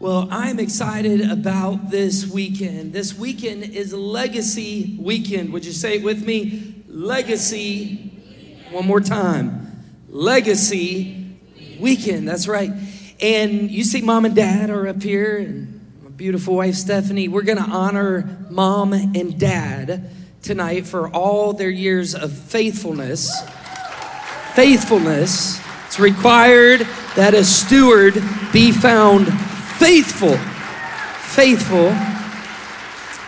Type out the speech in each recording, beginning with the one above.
Well, I'm excited about this weekend. This weekend is Legacy Weekend. Would you say it with me? Legacy. One more time. Legacy Weekend. That's right. And you see, mom and dad are up here, and my beautiful wife, Stephanie. We're going to honor mom and dad tonight for all their years of faithfulness. Faithfulness. It's required that a steward be found faithful. Faithful.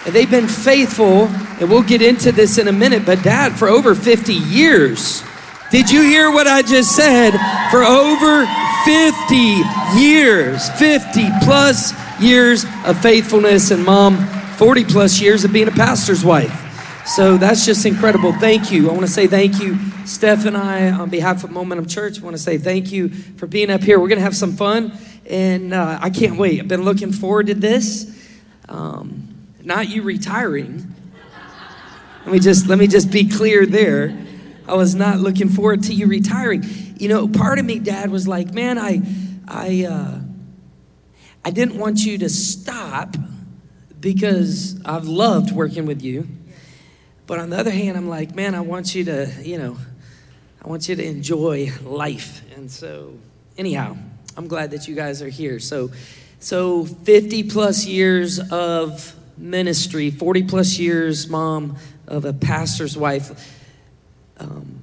And they've been faithful, and we'll get into this in a minute, but dad, for over 50 years. Did you hear what I just said? For over 50 years, 50 plus years of faithfulness, and mom, 40 plus years of being a pastor's wife. So that's just incredible. Thank you. I want to say thank you, Steph and I, on behalf of Momentum Church. I want to say thank you for being up here. We're going to have some fun and uh, I can't wait. I've been looking forward to this. Um, not you retiring. Let me just let me just be clear there. I was not looking forward to you retiring. You know, part of me, Dad, was like, man, I, I, uh, I didn't want you to stop because I've loved working with you. But on the other hand, I'm like, man, I want you to, you know, I want you to enjoy life. And so, anyhow, I'm glad that you guys are here. So, so 50 plus years of ministry, 40 plus years, mom of a pastor's wife. Um,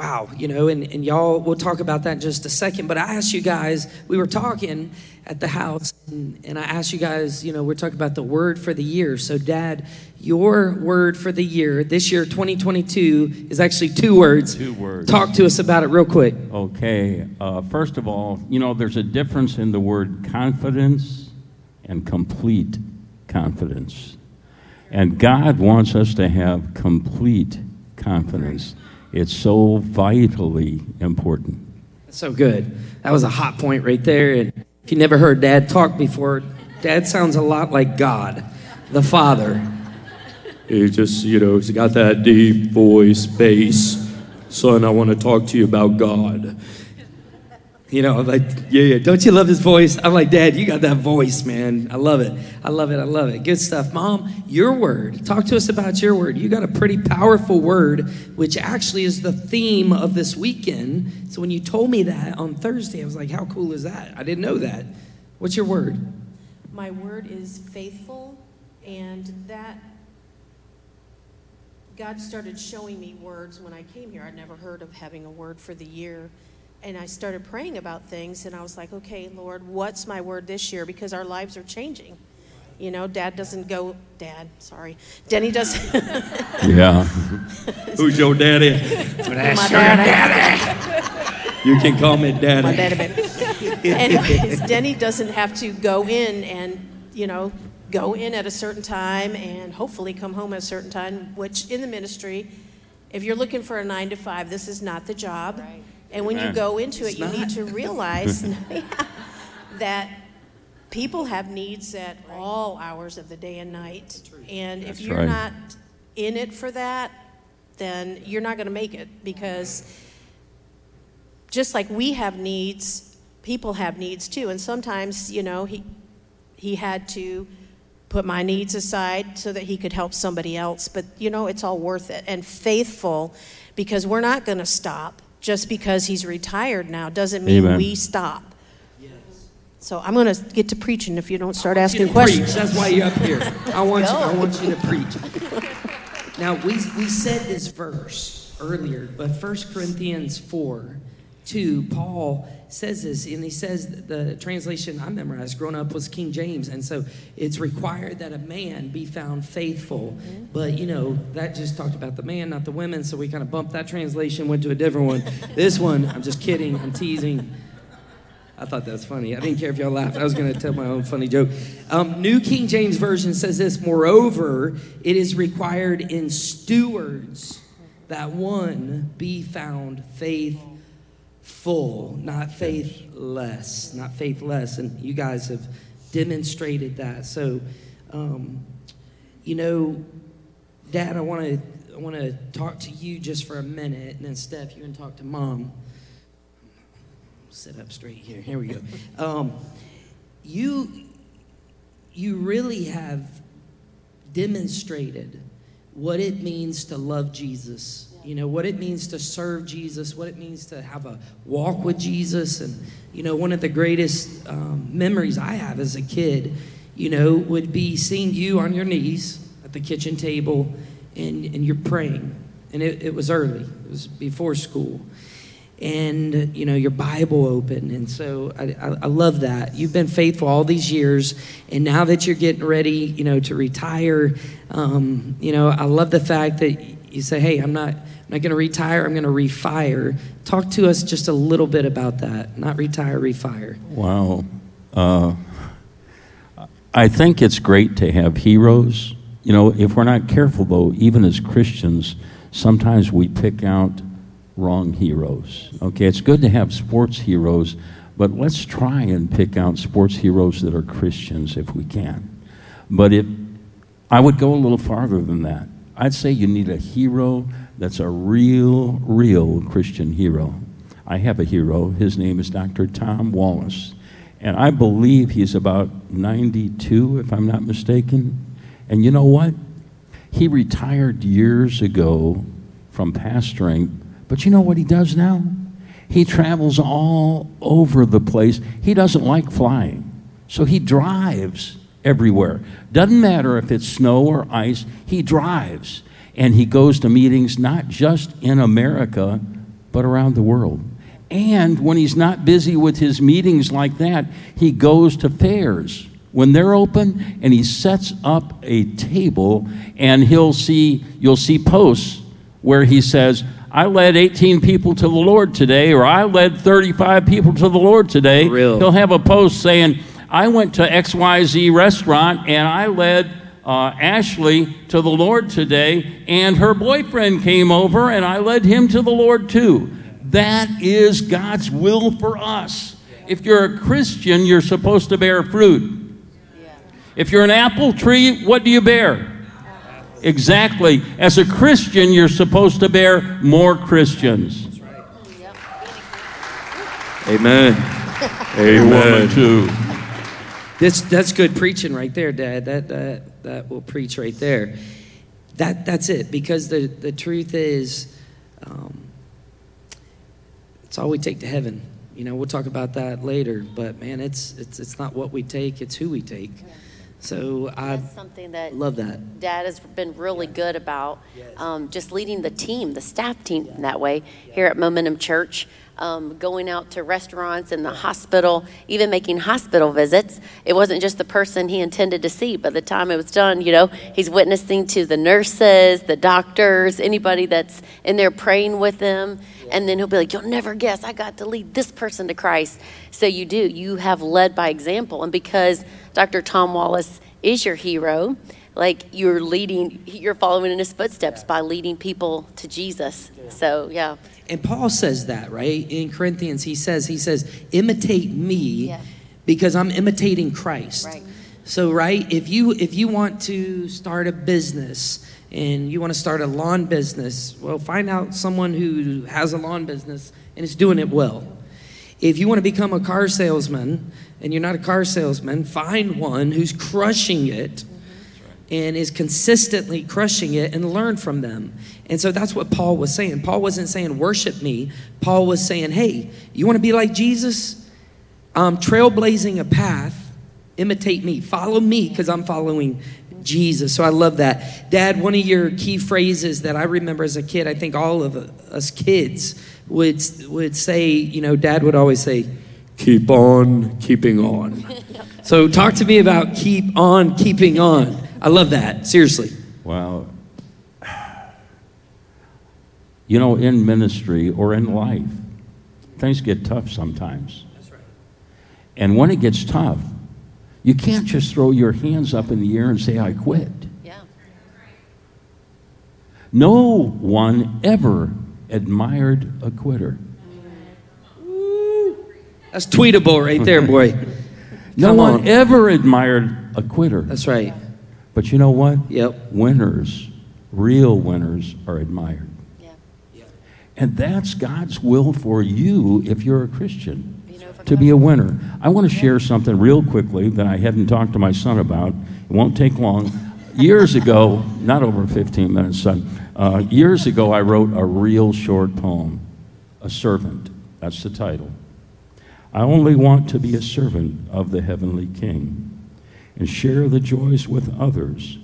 wow, you know, and, and y'all, we'll talk about that in just a second. But I asked you guys, we were talking at the house, and, and I asked you guys, you know, we're talking about the word for the year. So, Dad, your word for the year, this year, 2022, is actually two words. Two words. Talk to us about it real quick. Okay. Uh, first of all, you know, there's a difference in the word confidence and complete confidence. And God wants us to have complete confidence. It's so vitally important. So good. That was a hot point right there. And if you never heard Dad talk before, Dad sounds a lot like God, the Father. He just, you know, he's got that deep voice, bass. Son, I want to talk to you about God. You know, like, yeah, yeah. Don't you love his voice? I'm like, Dad, you got that voice, man. I love it. I love it. I love it. Good stuff. Mom, your word. Talk to us about your word. You got a pretty powerful word, which actually is the theme of this weekend. So when you told me that on Thursday, I was like, how cool is that? I didn't know that. What's your word? My word is faithful, and that God started showing me words when I came here. I'd never heard of having a word for the year. And I started praying about things, and I was like, okay, Lord, what's my word this year? Because our lives are changing. You know, dad doesn't go, dad, sorry. Denny doesn't. Yeah. Who's your daddy? That's my daddy. You can call me daddy. My daddy, baby. Anyways, Denny doesn't have to go in and, you know, go in at a certain time and hopefully come home at a certain time, which in the ministry, if you're looking for a nine to five, this is not the job. Right. And when you go into it, It's you need to realize that people have needs at all hours of the day and night. And if That's you're right. not in it for that, then you're not going to make it because just like we have needs, people have needs too. And sometimes, you know, he he had to put my needs aside so that he could help somebody else. But you know, it's all worth it and faithful because we're not going to stop just because he's retired now doesn't mean Amen. we stop. So I'm going to get to preaching if you don't start You asking to questions. Preach. That's why you're up here. I want you. I want you to preach. Now we we said this verse earlier, but 1 Corinthians four, two, Paul says this, and he says the translation I memorized growing up was King James, and so it's required that a man be found faithful. But you know that just talked about the man, not the women, so we kind of bumped that translation, went to a different one. This one, I'm just kidding. I'm teasing. I thought that was funny. I didn't care if y'all laughed. I was going to tell my own funny joke. Um, New King James Version says this Moreover, it is required in stewards that one be found faithful, not faithless, not faithless. And you guys have demonstrated that. So, um, you know, Dad, I want to I want to talk to you just for a minute, and then Steph, you can talk to Mom sit up straight here. Here we go. Um, you you really have demonstrated what it means to love Jesus. You know, what it means to serve Jesus, what it means to have a walk with Jesus. And, you know, one of the greatest um, memories I have as a kid, you know, would be seeing you on your knees at the kitchen table and, and you're praying. And it, it was early, it was before school. And you know your bible open. And so I, I, I, love that. You've been faithful all these years. And now that you're getting ready you know to retire um, you know i love the fact that you say hey i'm not i'm not going to retire i'm going to refire talk to us just a little bit about that not retire refire wow uh, i think it's great to have heroes you know if we're not careful though even as christians sometimes we pick out wrong heroes. Okay, it's good to have sports heroes, but let's try and pick out sports heroes that are Christians if we can. But if I would go a little farther than that. I'd say you need a hero that's a real, real Christian hero. I have a hero. His name is Dr. Tom Wallace. And I believe he's about 92, if I'm not mistaken. And you know what? He retired years ago from pastoring but you know what he does now? He travels all over the place. He doesn't like flying, so he drives everywhere. Doesn't matter if it's snow or ice, he drives. And he goes to meetings not just in America, but around the world. And when he's not busy with his meetings like that, he goes to fairs when they're open and he sets up a table and he'll see you'll see posts where he says I led 18 people to the Lord today, or I led 35 people to the Lord today. Real. He'll have a post saying, I went to XYZ restaurant and I led uh, Ashley to the Lord today, and her boyfriend came over and I led him to the Lord too. That is God's will for us. If you're a Christian, you're supposed to bear fruit. If you're an apple tree, what do you bear? Exactly. As a Christian, you're supposed to bear more Christians. Amen. Amen. Too. That's, that's good preaching right there, Dad. That, that, that will preach right there. That, that's it, because the, the truth is, um, it's all we take to heaven. You know, we'll talk about that later, but man, it's, it's, it's not what we take, it's who we take. Yeah. So I That's something that love that. Dad has been really good about, um, just leading the team, the staff team that way here at Momentum Church. Um, going out to restaurants and the hospital, even making hospital visits. It wasn't just the person he intended to see. By the time it was done, you know, he's witnessing to the nurses, the doctors, anybody that's in there praying with them. And then he'll be like, You'll never guess, I got to lead this person to Christ. So you do. You have led by example. And because Dr. Tom Wallace is your hero, like you're leading, you're following in his footsteps by leading people to Jesus. So, yeah. And Paul says that, right? In Corinthians, he says, he says, imitate me yeah. because I'm imitating Christ. Right. So, right, if you if you want to start a business and you want to start a lawn business, well, find out someone who has a lawn business and is doing it well. If you want to become a car salesman and you're not a car salesman, find one who's crushing it and is consistently crushing it and learn from them. And so that's what Paul was saying. Paul wasn't saying, worship me. Paul was saying, hey, you want to be like Jesus? Um, trailblazing a path, imitate me. Follow me because I'm following Jesus. So I love that. Dad, one of your key phrases that I remember as a kid, I think all of us kids would, would say, you know, Dad would always say, keep on keeping on. so talk to me about keep on keeping on. I love that. Seriously. Wow. You know, in ministry or in life, things get tough sometimes. That's right. And when it gets tough, you can't just throw your hands up in the air and say, I quit. Yeah. No one ever admired a quitter. That's tweetable right there, boy. no Come one on. ever admired a quitter. That's right. But you know what? Yep. Winners, real winners, are admired. Yeah. And that's God's will for you if you're a Christian. to be a winner. I want to share something real quickly that I hadn't talked to my son about. It won't take long. Years ago, not over 15 minutes, son, uh, years ago, I wrote a real short poem, A Servant. That's the title. I only want to be a servant of the heavenly King and share the joys with others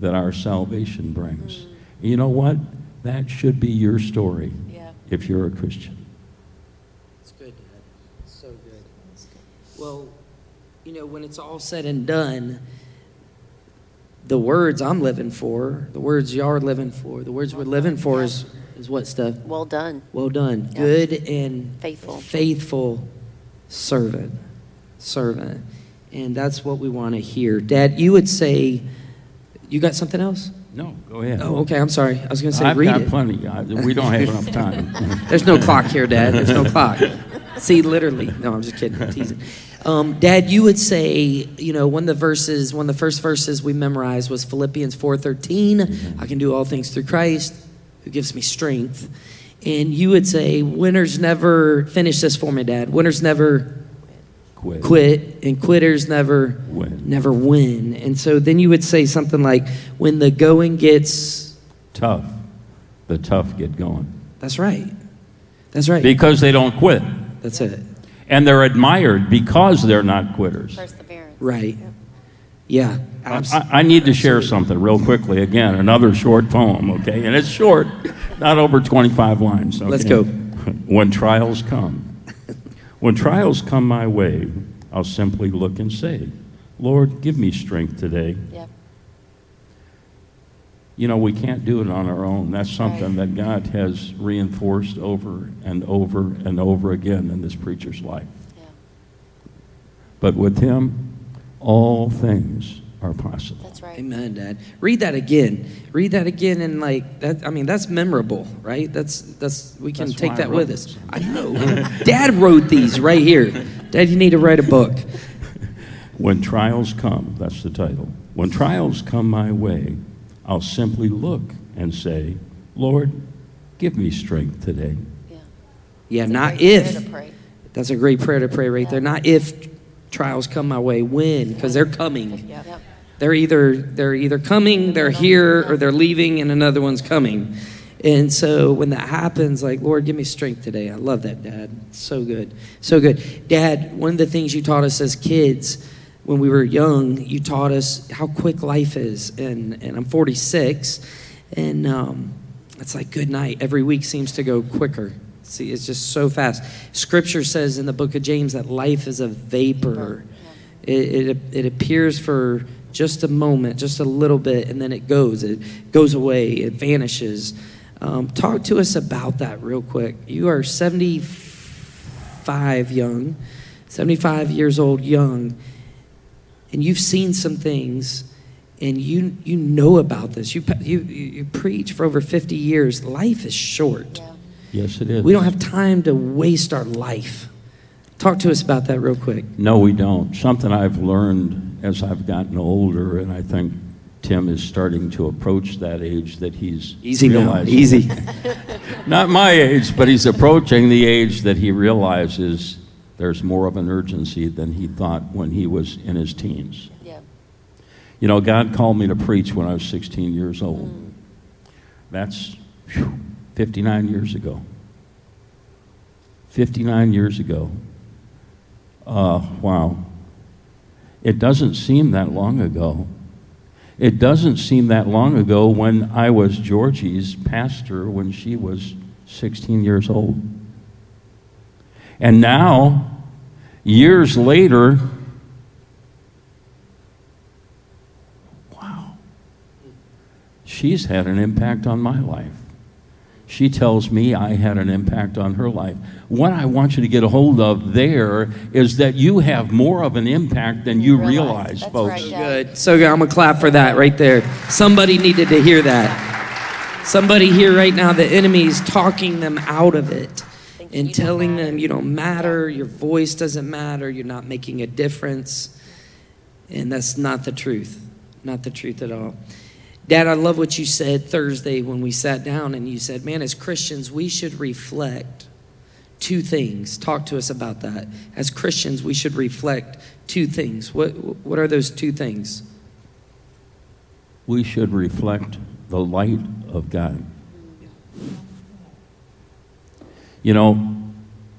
that our salvation brings. Mm. You know what? That should be your story Yeah. if you're a Christian. It's good, Dad. So good. Well, you know, when it's all said and done, the words I'm living for, the words y'all are living for, the words we're living for is, is what stuff? Well done. Well done. Yeah. Good and Faithful. faithful servant. Servant. And that's what we want to hear. Dad, you would say, you got something else? No, go ahead. Oh, okay. I'm sorry. I was going to say, I've read got it. plenty. I, we don't have enough time. There's no clock here, Dad. There's no clock. See, literally. No, I'm just kidding. I'm teasing. Um, Dad, you would say, you know, one of the verses, one of the first verses we memorized was Philippians 4:13. I can do all things through Christ, who gives me strength. And you would say, winners never finish this for me, Dad. Winners never Quit. quit, and quitters never Win. never win. And so then you would say something like, when the going gets, Tough. The tough get going. that's right. That's right. Because they don't quit. That's it. And they're admired because they're not quitters. Perseverance. Right. Yeah. I, abs- I- I need to share something real quickly. Again, another short poem, okay? And it's short, not over 25 lines. Okay? Let's go. When trials come, when trials come my way, I'll simply look and say, Lord, give me strength today. Yep. You know, we can't do it on our own. That's something Right. that God has reinforced over and over and over again in this preacher's life. Yeah. But with Him, all things are possible. That's right. Amen, Dad. Read that again. Read that again, and like that. I mean, that's memorable, right? That's that's we can That's take that with us. I know. Dad wrote these right here. Dad, you need to write a book. When trials come, that's the title. When trials come my way, I'll simply look and say, Lord, give me strength today. Yeah. Yeah, It's a not if. That's a great prayer to pray right there. Not if trials come my way. When? Because they're coming. Yep. They're either they're either coming, they're here, or they're leaving, and another one's coming. And so when that happens, like Lord, give me strength today. I love that, Dad. So good, so good, Dad. One of the things you taught us as kids when we were young, you taught us how quick life is. And and I'm 46, and um, it's like good night. Every week seems to go quicker. See, it's just so fast. Scripture says in the book of James that life is a vapor. It, it, it appears for just a moment, just a little bit, and then it goes. It goes away, it vanishes. Um, talk to us about that real quick. You are 75 young, 75 years old young, and you've seen some things, and you, you know about this. You, you, you preach for over 50 years. Life is short. Yeah. Yes, it is. We don't have time to waste our life. Talk to us about that real quick. No, we don't. Something I've learned as I've gotten older, and I think Tim is starting to approach that age that he's Easy now, realizing- easy. Not my age, but he's approaching the age that he realizes there's more of an urgency than he thought when he was in his teens. Yeah. You know, God called me to preach when I was 16 years old. Mm. That's phew, 59 years ago. 59 years ago. Uh, wow. It doesn't seem that long ago. It doesn't seem that long ago when I was Georgie's pastor when she was 16 years old. And now, years later, wow, she's had an impact on my life. She tells me I had an impact on her life. What I want you to get a hold of there is that you have more of an impact than you Realize. realize, folks. right, Dad. Good. So good. I'm going to clap for that right there. Somebody needed to hear that. Somebody here right now, the enemy is talking them out of it and telling them you don't matter, your voice doesn't matter, you're not making a difference. And that's not the truth. Not the truth at all. Dad, I love what you said Thursday when we sat down and you said, man, as Christians, we should reflect two things. Talk to us about that. As Christians, we should reflect two things. What, what are those two things? We should reflect the light of God. You know,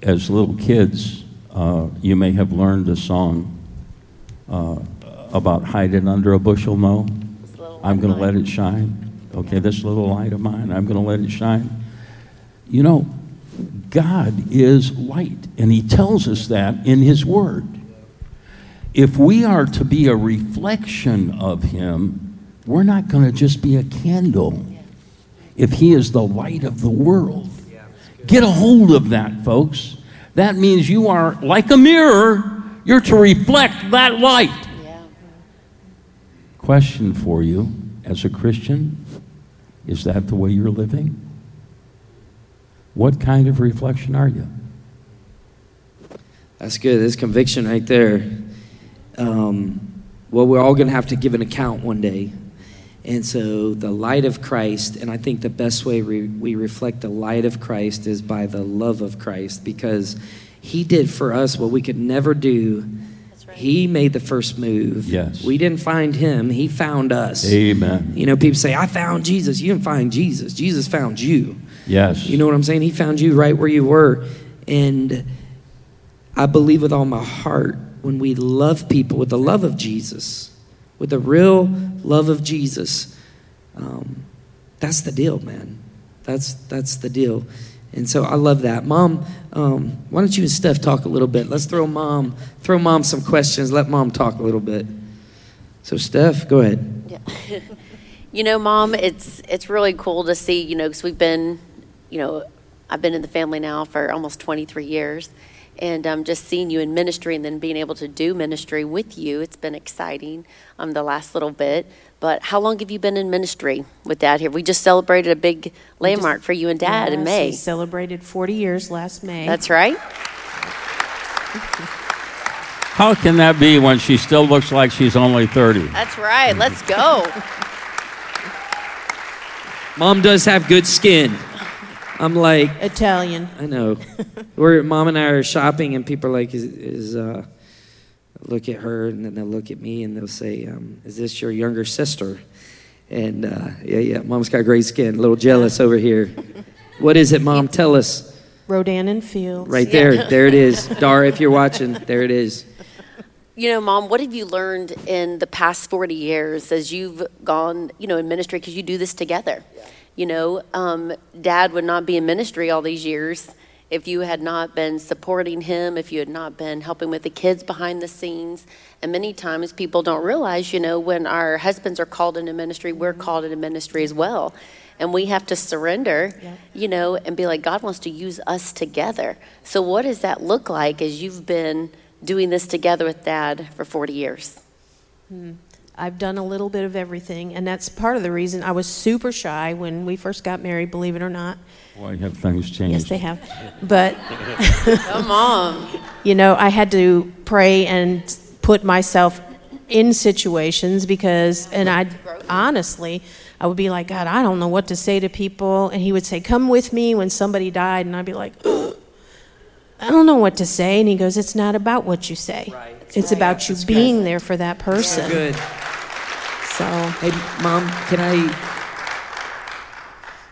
as little kids, uh, you may have learned a song uh, about hiding under a bushel, no? I'm going to let it shine. Okay, this little light of mine, I'm going to let it shine. You know, God is light, and He tells us that in His Word. If we are to be a reflection of Him, we're not going to just be a candle. If He is the light of the world, get a hold of that, folks. That means you are like a mirror, you're to reflect that light. Question for you as a Christian is that the way you're living? What kind of reflection are you? That's good. There's conviction right there. Um, well, we're all going to have to give an account one day. And so, the light of Christ, and I think the best way we reflect the light of Christ is by the love of Christ because He did for us what we could never do. He made the first move. Yes. We didn't find Him, He found us. Amen. You know, people say, I found Jesus. You didn't find Jesus, Jesus found you. Yes. You know what I'm saying? He found you right where you were. And I believe with all my heart when we love people with the love of Jesus, with the real love of Jesus, um, that's the deal, man. That's, that's the deal. And so I love that. Mom, um, why don't you and Steph talk a little bit? Let's throw mom, throw mom some questions. Let mom talk a little bit. So Steph, go ahead. Yeah. you know, Mom, it's it's really cool to see. You know, because we've been, you know, I've been in the family now for almost 23 years, and um, just seeing you in ministry and then being able to do ministry with you, it's been exciting. Um, the last little bit. But how long have you been in ministry with Dad here? We just celebrated a big landmark for you and Dad in May. We celebrated 40 years last May. That's right. How can that be when she still looks like she's only 30? That's right. Let's go. Mom does have good skin. I'm like, Italian. I know. We're mom and I are shopping, and people are like, "Is, is uh, look at her?" And then they'll look at me, and they'll say, um, "Is this your younger sister?" And uh, yeah, yeah, mom's got great skin. A little jealous over here. What is it, mom? Tell us. Rodan and Fields. Right there, there it is. Dara, if you're watching, there it is. You know, Mom, what have you learned in the past 40 years as you've gone, you know, in ministry? Because you do this together. You know, um, Dad would not be in ministry all these years if you had not been supporting him, if you had not been helping with the kids behind the scenes. And many times people don't realize, you know, when our husbands are called into ministry, we're mm-hmm. called into ministry as well. And we have to surrender, you know, and be like, God wants to use us together. So, what does that look like as you've been doing this together with Dad for 40 years? Hmm. I've done a little bit of everything, and that's part of the reason I was super shy when we first got married, believe it or not. Boy, have things changed. Yes, they have. But, Come on. you know, I had to pray and put myself in situations because, and I honestly, I would be like, God, I don't know what to say to people. And He would say, Come with me when somebody died. And I'd be like, I don't know what to say. And He goes, It's not about what you say, it's about you being there for that person. Good. So, Hey, mom, can I?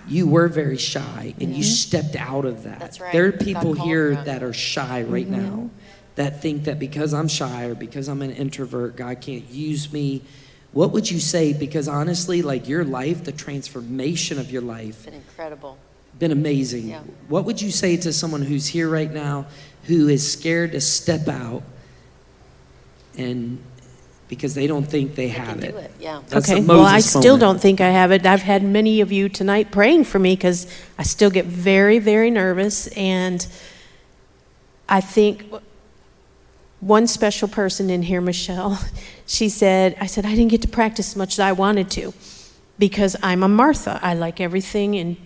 You were very shy, and you mm-hmm. stepped out of that. That's right. There are people called here me that are shy right mm-hmm. now, that think that because I'm shy or because I'm an introvert, God can't use me. What would you say? Because honestly, like your life, the transformation of your life, Been incredible. been amazing. Yeah. What would you say to someone who's here right now who is scared to step out and because they don't think they have Can it? do it. Yeah. That's okay. the Well, I Moses still moment. don't think I have it. I've had many of you tonight praying for me because I still get very, very nervous. And I think one special person in here, Michelle, she said, I said, I didn't get to practice as much as I wanted to because I'm a Martha. I like everything in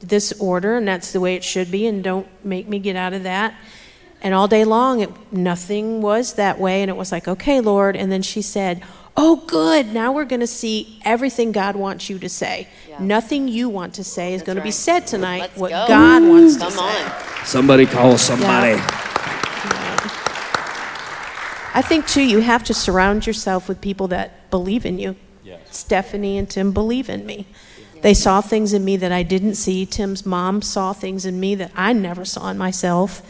this order, and that's the way it should be, and don't make me get out of that. And all day long, it, nothing was that way. And it was like, okay, Lord. And then she said, Oh, good. Now we're going to see everything God wants you to say. Yeah. Nothing you want to say is That's going to be said tonight. Let's what go. God wants to Come say. Somebody call somebody. I think too, you have to surround yourself with people that believe in you. Stephanie and Tim believe in me. They saw things in me that I didn't see. Tim's mom saw things in me that I never saw in myself.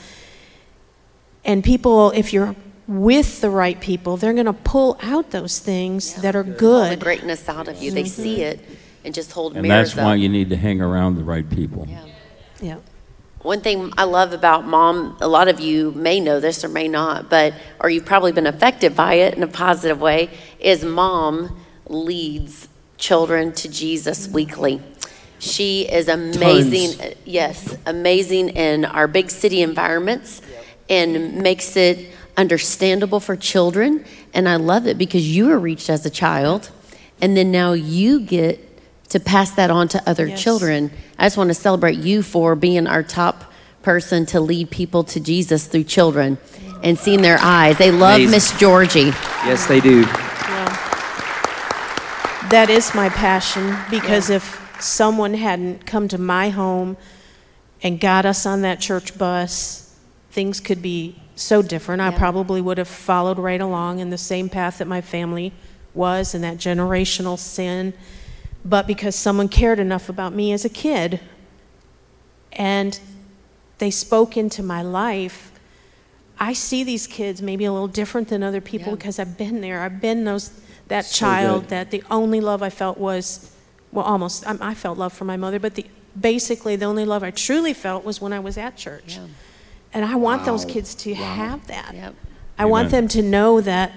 And people, if you're with the right people, they're going to pull out those things that are Pull the good. greatness out of you. They see it and just hold And mirrors that's up. why you need to hang around the right people. Yeah. Yeah. One thing I love about mom, a lot of you may know this or may not, but or you've probably been affected by it in a positive way, is mom leads children to Jesus weekly. She is amazing, uh, yes, amazing in our big city environments and makes it understandable for children. And I love it because you were reached as a child, and then now you get to pass that on to other Yes. children. I just want to celebrate you for being our top person to lead people to Jesus through children and seeing their eyes. They love Amazing. Miss Georgie. Yes, they do. That is my passion because if someone hadn't come to my home and got us on that church bus, things could be so different. I probably would have followed right along in the same path that my family was in that generational sin. But because someone cared enough about me as a kid and they spoke into my life, I see these kids maybe a little different than other people Yeah. because I've been there. I've been those that So child good. that the only love I felt was, well, almost. I, I felt love for my mother, but the basically the only love I truly felt was when I was at church. Yeah. And I want those kids to have that. Yep. I want them to know that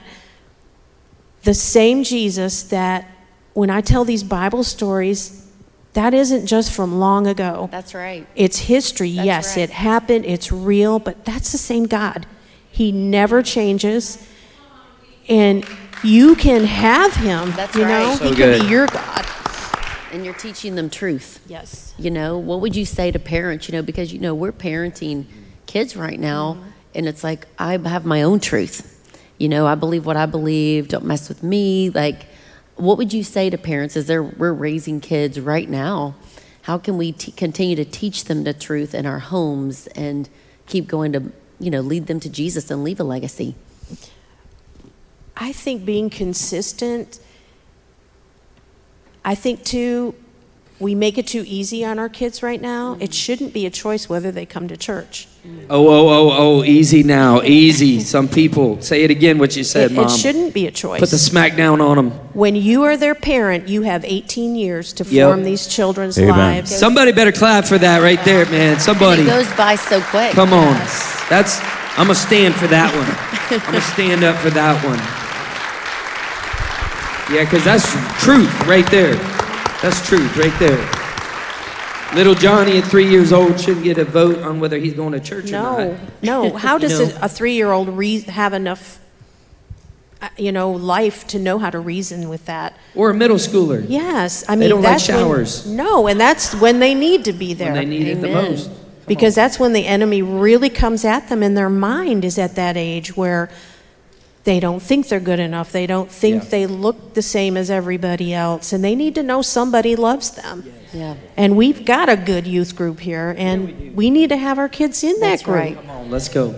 the same Jesus that when I tell these Bible stories, that isn't just from long ago. That's right. It's history, That's yes, right. it happened, it's real, but that's the same God. He never changes. And you can have him, That's you know? right. So he can be your God. And you're teaching them truth. Yes. You know, what would you say to parents? You know, because, you know, we're parenting kids right now, and it's like, I have my own truth. You know, I believe what I believe, don't mess with me. Like, what would you say to parents as they're, we're raising kids right now? How can we t- continue to teach them the truth in our homes and keep going to, you know, lead them to Jesus and leave a legacy? I think being consistent, I think too, we make it too easy on our kids right now. It mm. shouldn't be a choice whether they come to church. Mm. Oh, oh, oh, oh, easy now, easy. Some people say it again. What you said, it, mom. it shouldn't be a choice. Put the smack down on them. when you are their parent, you have 18 years to Yep. form these children's Amen. lives. Somebody better clap for that right there, man. Somebody. It goes by so quick. Come on. Yes. That's I'm gonna stand for that one. I'm gonna stand up for that one. Yeah, because that's truth right there. That's truth right there. Little Johnny at three years old shouldn't get a vote on whether he's going to church or No, not. no. How does a, a three-year-old re- have enough, uh, you know, life to know how to reason with that? Or a middle schooler Yes, I mean don't like that's when- showers. no, and that's when they need to be there. when they need it the Amen. most. because that's when the enemy really comes at them and their mind is at that age where they don't think they're good enough they don't think Yeah. they look the same as everybody else and they need to know somebody loves them Yeah. and we've got a good youth group here and we, need to have our kids in that group right. Come on, let's go.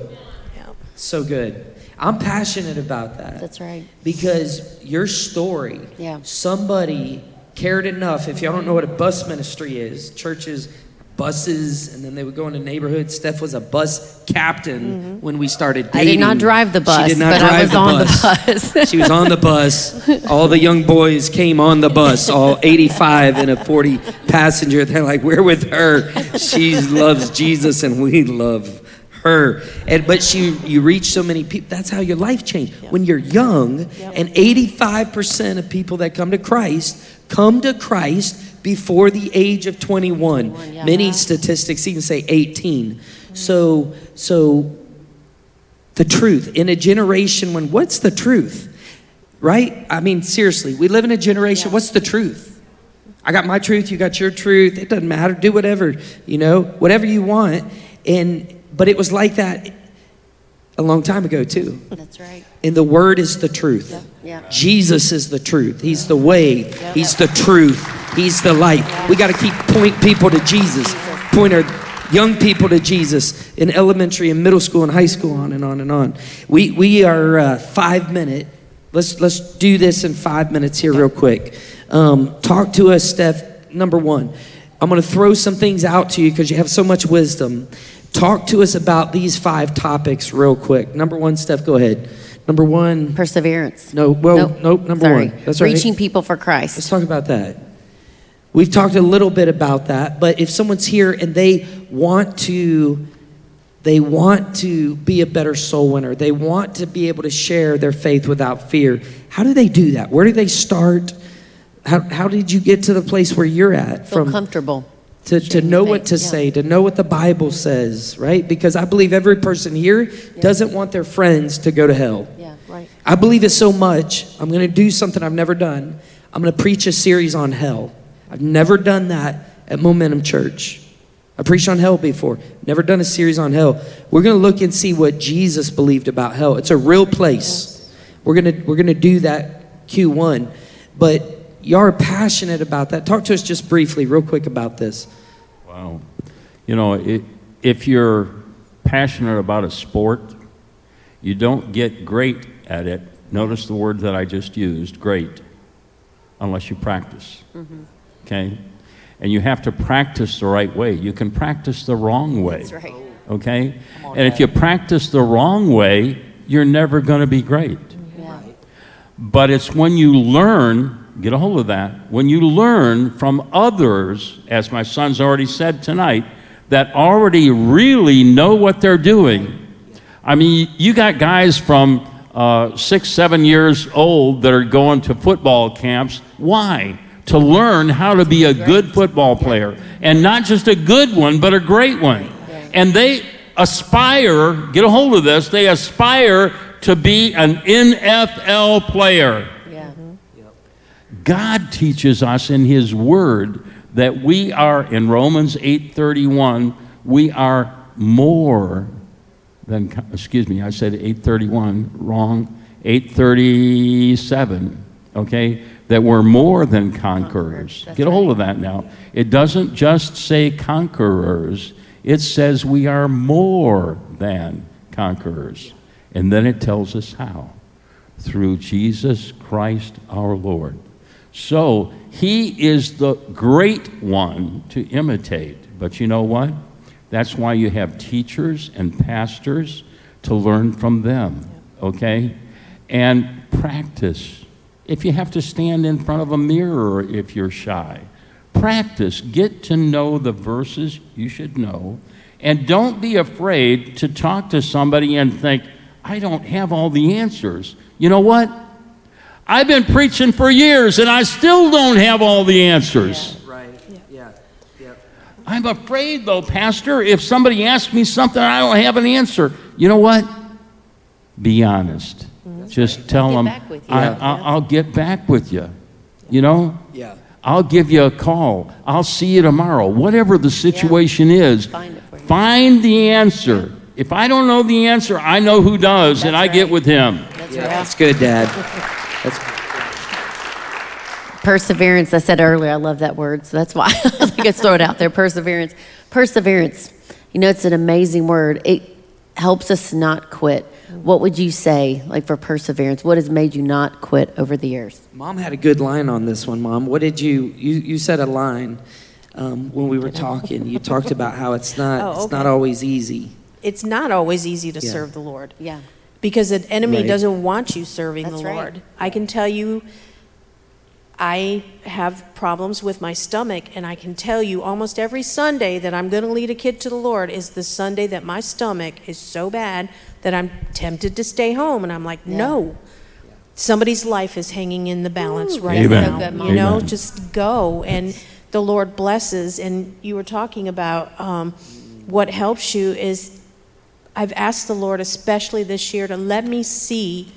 Yeah. So good. I'm passionate about that. That's right. Because your story, Yeah. somebody cared enough. If y'all don't know what a bus ministry is, churches, buses, and then they would go into neighborhoods. Steph was a bus captain when we started Mm-hmm. I did not drive the bus, She did not but I drive was the on the bus. bus. she was on the bus. All the young boys came on the bus, all 85 in a 40 passenger. They're like, we're with her. She loves Jesus and we love her. And but she you reach so many people. That's how your life changed. When you're young, and 85% of people that come to Christ come to Christ before the age of 21. yeah. Many statistics even say 18. Mm-hmm. So so the truth in a generation when what's the truth? Right? I mean, seriously, we live in a generation, what's the truth? I got my truth, you got your truth. It doesn't matter. Do whatever, you know, whatever you want. And but it was like that. a long time ago, too. That's right. And the word is the truth. Yeah. Jesus is the truth. He's the way. Yeah. He's the truth. He's the light. We got to keep point people to Jesus. Point our young people to Jesus in elementary and middle school and high school, on and on and on. We we are uh, five minute. Let's let's do this in five minutes here, real quick. Um, talk to us, Steph. Number one, I'm going to throw some things out to you because you have so much wisdom. Talk to us about these five topics, real quick. Number one, Steph, go ahead. Number one, Perseverance. no, well, nope, number Sorry. one. That's right. Reaching people for Christ. Let's talk about that. We've talked a little bit about that, but if someone's here and they want to they want to be a better soul winner, they want to be able to share their faith without fear. How do they do that? Where do they start? How, how did you get to the place where you're at Feel comfortable. to, to know your what to yeah. say, to know what the Bible says, right? Because I believe every person here doesn't want their friends to go to hell. Yeah, right. I believe it so much. I'm going to do something I've never done. I'm going to preach a series on hell. I've never done that at Momentum Church. I preached on hell before. Never done a series on hell. We're going to look and see what Jesus believed about hell. It's a real place. We're going to we're going to do that Q1. But y'all are passionate about that. Talk to us just briefly, real quick about this. Wow. You know, i if you're passionate about a sport, you don't get great at it. Notice the word that I just used, great, unless you practice. Mm-hmm. Okay? And you have to practice the right way. You can practice the wrong way. That's right. Okay? And if you practice the wrong way, you're never going to be great. Yeah. But it's when you learn, get a hold of that, when you learn from others, as my son's already said tonight, that already really know what they're doing. I mean, you got guys from uh, six, seven years old that are going to football camps. Why? To learn how to be a good football player. And not just a good one, but a great one. And they aspire, get a hold of this, they aspire to be an NFL player. God teaches us in his word that we are in Romans 8:31 we are more than excuse me I said 831 wrong 837 okay that we're more than conquerors That's get a hold of that now it doesn't just say conquerors it says we are more than conquerors and then it tells us how through Jesus Christ our Lord. So he is the great one to imitate. But you know what? That's why you have teachers and pastors to learn from them, okay? And practice. If you have to stand in front of a mirror if you're shy, practice. Get to know the verses you should know. And don't be afraid to talk to somebody and think, I don't have all the answers. You know what? I've been preaching for years and I still don't have all the answers. Right. Yeah. Yeah. I'm afraid, though, Pastor, if somebody asks me something I don't have an answer, you know what? Be honest. Just tell Get them, back with you. I, Yeah. I, I'll get back with you. You know? Yeah. I'll give you a call. I'll see you tomorrow. Whatever the situation is, Find it for find the answer. If I don't know the answer, I know who does, and That's I get with him. That's Yeah, right. that's good, Dad. That's Perseverance, I said earlier, I love that word, so that's why I was like, throw it out there. Perseverance. Perseverance. You know, it's an amazing word. It helps us not quit. What would you say, like for perseverance? What has made you not quit over the years? Mom had a good line on this one, Mom. What did you, you, you said a line um, when we were talking. You talked about how it's not, Oh, it's not always easy. It's not always easy to Yeah. serve the Lord Yeah. because the enemy Right. doesn't want you serving That's the right. Lord. I can tell you, I have problems with my stomach, and I can tell you almost every Sunday that I'm going to lead a kid to the Lord is the Sunday that my stomach is so bad that I'm tempted to stay home, and I'm like, no. Somebody's life is hanging in the balance right Amen. now. You know, Amen. just go, and the Lord blesses. And you were talking about um, what helps you is I've asked the Lord, especially this year, to let me see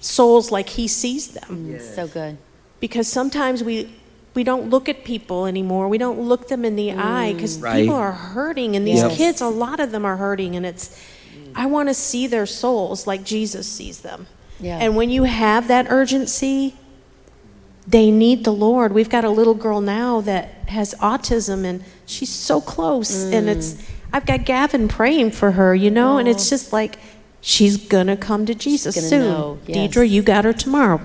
souls like He sees them. So good. Because sometimes we we don't look at people anymore. We don't look them in the eye because Right. people are hurting, and these Yep. kids, a lot of them are hurting, and it's. I want to see their souls like Jesus sees them. Yeah. And when you have that urgency, they need the Lord. We've got a little girl now that has autism and she's so close. And it's, Mm. I've got Gavin praying for her, you know, and it's just like, she's going to come to Jesus soon. yes. Deidre, you got her tomorrow.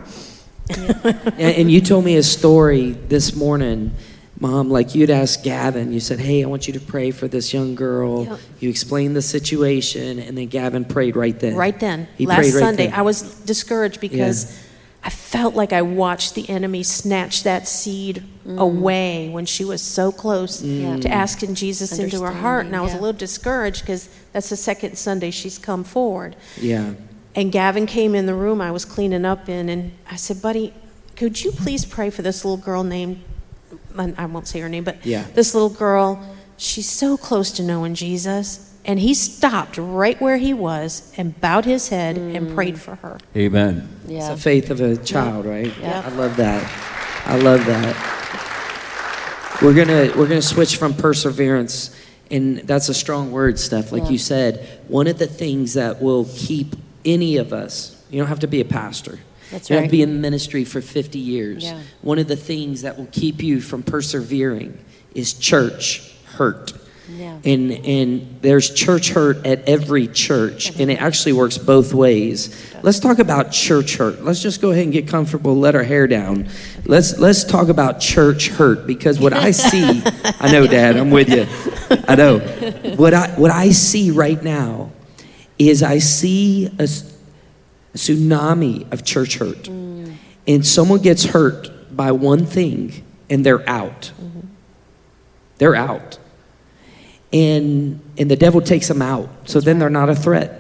And, and you told me a story this morning, Mom, like you'd asked Gavin, you said, Hey, I want you to pray for this young girl. Yep. You explained the situation, and then Gavin prayed right then. Right then. He Last prayed right Sunday, then. I was discouraged because I felt like I watched the enemy snatch that seed Mm. away when she was so close to asking Jesus into her heart. And I was a little discouraged because that's the second Sunday she's come forward. Yeah. And Gavin came in the room I was cleaning up in, and I said, Buddy, could you please pray for this little girl named, I won't say her name, but Yeah. this little girl, she's so close to knowing Jesus. And he stopped right where he was and bowed his head and mm. prayed for her. Amen. Yeah. It's Yeah. the faith of a child, right? Yeah. I love that. I love that. We're gonna we're gonna switch from perseverance, and that's a strong word, Steph. Like Yeah. you said, one of the things that will keep any of us. You don't have to be a pastor. That's you don't have to be in ministry for 50 years. Yeah. One of the things that will keep you from persevering is church hurt. Yeah. And and there's church hurt at every church, and it actually works both ways. Let's talk about church hurt. Let's just go ahead and get comfortable, let our hair down. Let's let's talk about church hurt because what I see, I know, Dad, I'm with you. I know. What I what I see right now is I see a tsunami of church hurt, mm. and someone gets hurt by one thing, and they're out. Mm-hmm. They're out. And and the devil takes them out. So then they're not a threat.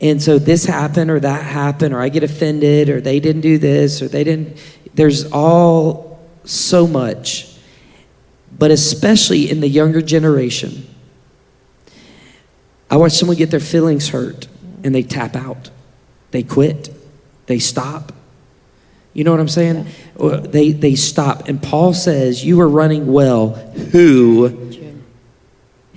And so this happened or that happened or i get offended or they didn't do this or they didn't there's all so much. But especially in the younger generation i watch someone get their feelings hurt and they tap out they quit they stop you know what i'm saying they they stop and paul says you are running well who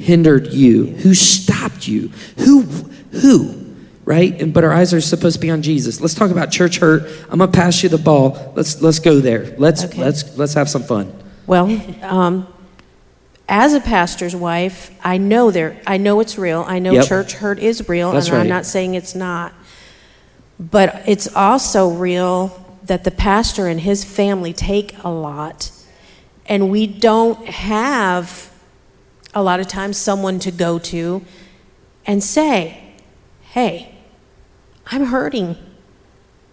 hindered you? Who stopped you? Who who? Right? And but our eyes are supposed to be on Jesus. Let's talk about church hurt. I'm gonna pass you the ball. Let's let's go there. Let's Okay. let's let's have some fun. Well, um, as a pastor's wife, I know there. I know it's real. I know Yep. church hurt is real, That's and I'm not saying it's not. But it's also real that the pastor and his family take a lot, and we don't have a lot of times someone to go to and say, "Hey, I'm hurting."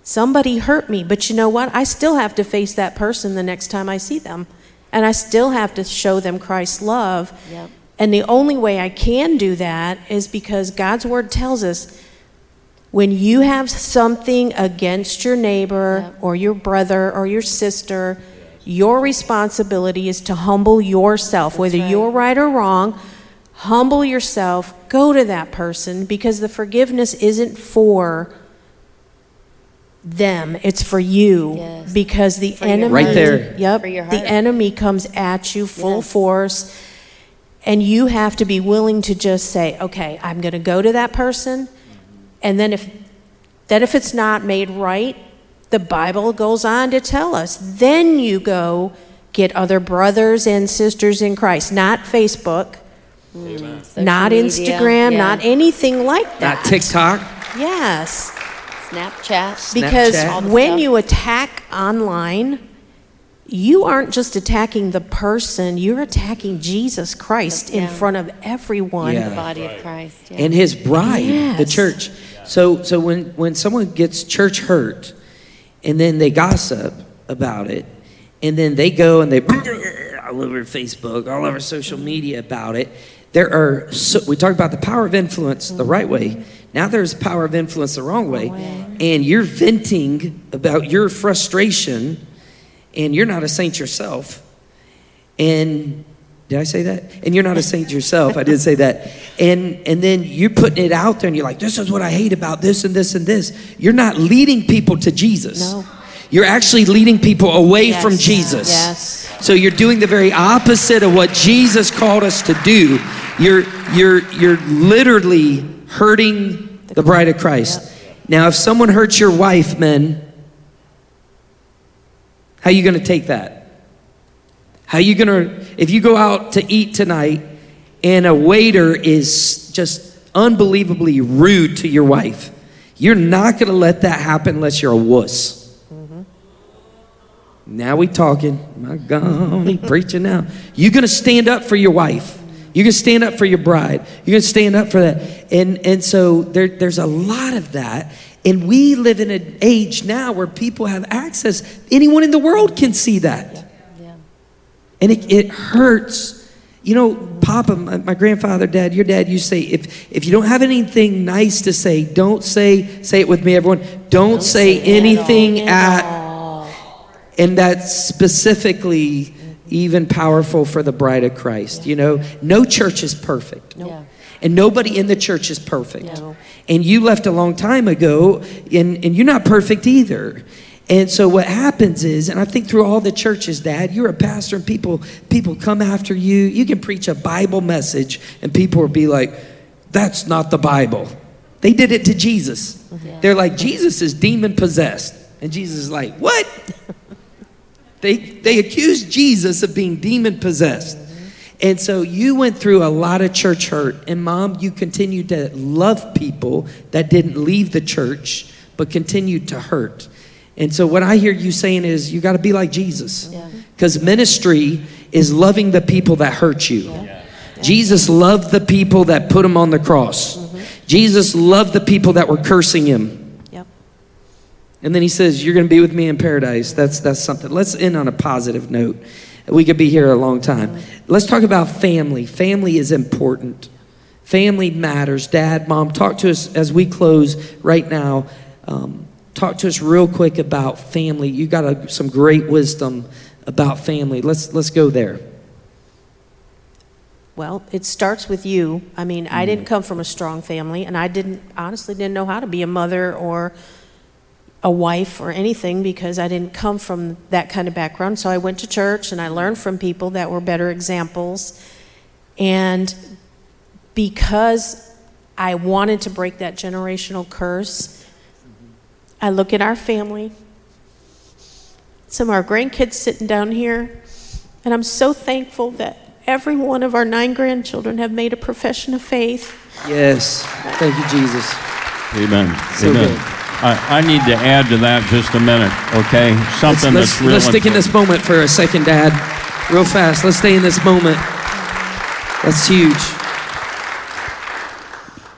Somebody hurt me, but you know what? I still have to face that person the next time I see them. And I still have to show them Christ's love. Yep. And the only way I can do that is because God's word tells us when you have something against your neighbor Yep. or your brother or your sister, your responsibility is to humble yourself, whether right. you're right or wrong. Humble yourself, go to that person because the forgiveness isn't for them, it's for you. Yes. Because the For your enemy, Right there. yep, For your the enemy comes at you full Yes. force. And you have to be willing to just say, okay, I'm going to go to that person. And then if, then if it's not made right, the Bible goes on to tell us, then you go get other brothers and sisters in Christ, not Facebook, mm. Social not media, Instagram, yeah. not anything like that. Not TikTok. Yes. Snapchat. Because Snapchat. When you attack online, you aren't just attacking the person, you're attacking Jesus Christ in front of everyone. Yeah. the body of Christ. Yeah. and his bride, the church. So so when when someone gets church hurt, and then they gossip about it, and then they go and they all over Facebook, all over social media about it. There are so, we talk about the power of influence the right way. Now there's power of influence the wrong way, oh, and you're venting about your frustration, and you're not a saint yourself. And did I say that? And you're not a saint yourself. I did say that. And and then you're putting it out there and you're like, this is what I hate about this and this and this. You're not leading people to Jesus. No. You're actually leading people away Yes. from Jesus. Yes. So you're doing the very opposite of what Jesus called us to do. You're you're you're literally hurting the bride of Christ. Now, if someone hurts your wife, men, how you going to take that? How you going to if you go out to eat tonight and a waiter is just unbelievably rude to your wife, you're not going to let that happen unless you're a wuss. Mm-hmm. Now we talking. My God, he preaching now. You're gonna stand up for your wife. You're gonna stand up for your bride. You're gonna stand up for that. And and so there, there's a lot of that. And we live in an age now where people have access. Anyone in the world can see that. Yeah. And it, it hurts. You know, Papa, my, my grandfather, Dad, your dad you say, if, if you don't have anything nice to say, don't say, say it with me, everyone, don't, say, anything at and that's specifically even powerful for the bride of Christ. You know, no church is perfect. Yeah. And nobody in the church is perfect. No. And you left a long time ago, and, and you're not perfect either. And so what happens is, and I think through all the churches, Dad, you're a pastor, and people people come after you. You can preach a Bible message, and people will be like, "That's not the Bible." They did it to Jesus. Mm-hmm. They're like, "Jesus is demon possessed," and Jesus is like, "What?" They, they accused Jesus of being demon possessed. And so you went through a lot of church hurt. And mom, you continued to love people that didn't leave the church, but continued to hurt. And so what I hear you saying is you got to be like Jesus. Yeah. Because ministry is loving the people that hurt you. Jesus loved the people that put him on the cross. Mm-hmm. Jesus loved the people that were cursing him. And then he says, You're going to be with me in paradise. That's, that's something. Let's end on a positive note. We could be here a long time. Let's talk about family. Family is important. Family matters. Dad, mom, talk to us as we close right now. Um, talk to us real quick about family. You got a, some great wisdom about family. Let's, let's go there. Well, it starts with you. I mean, I didn't come from a strong family, and I didn't honestly didn't know how to be a mother or a wife or anything because I didn't come from that kind of background. So I went to church and I learned from people that were better examples. And because I wanted to break that generational curse, I look at our family, some of our grandkids sitting down here, and I'm so thankful that every one of our nine grandchildren have made a profession of faith. Yes. Thank you, Jesus. Amen. So Amen. good. I, I need to add to that just a minute, okay? Let's, Something let's, that's real let's stick in this moment for a second, Dad. Real fast. Let's stay in this moment. That's huge.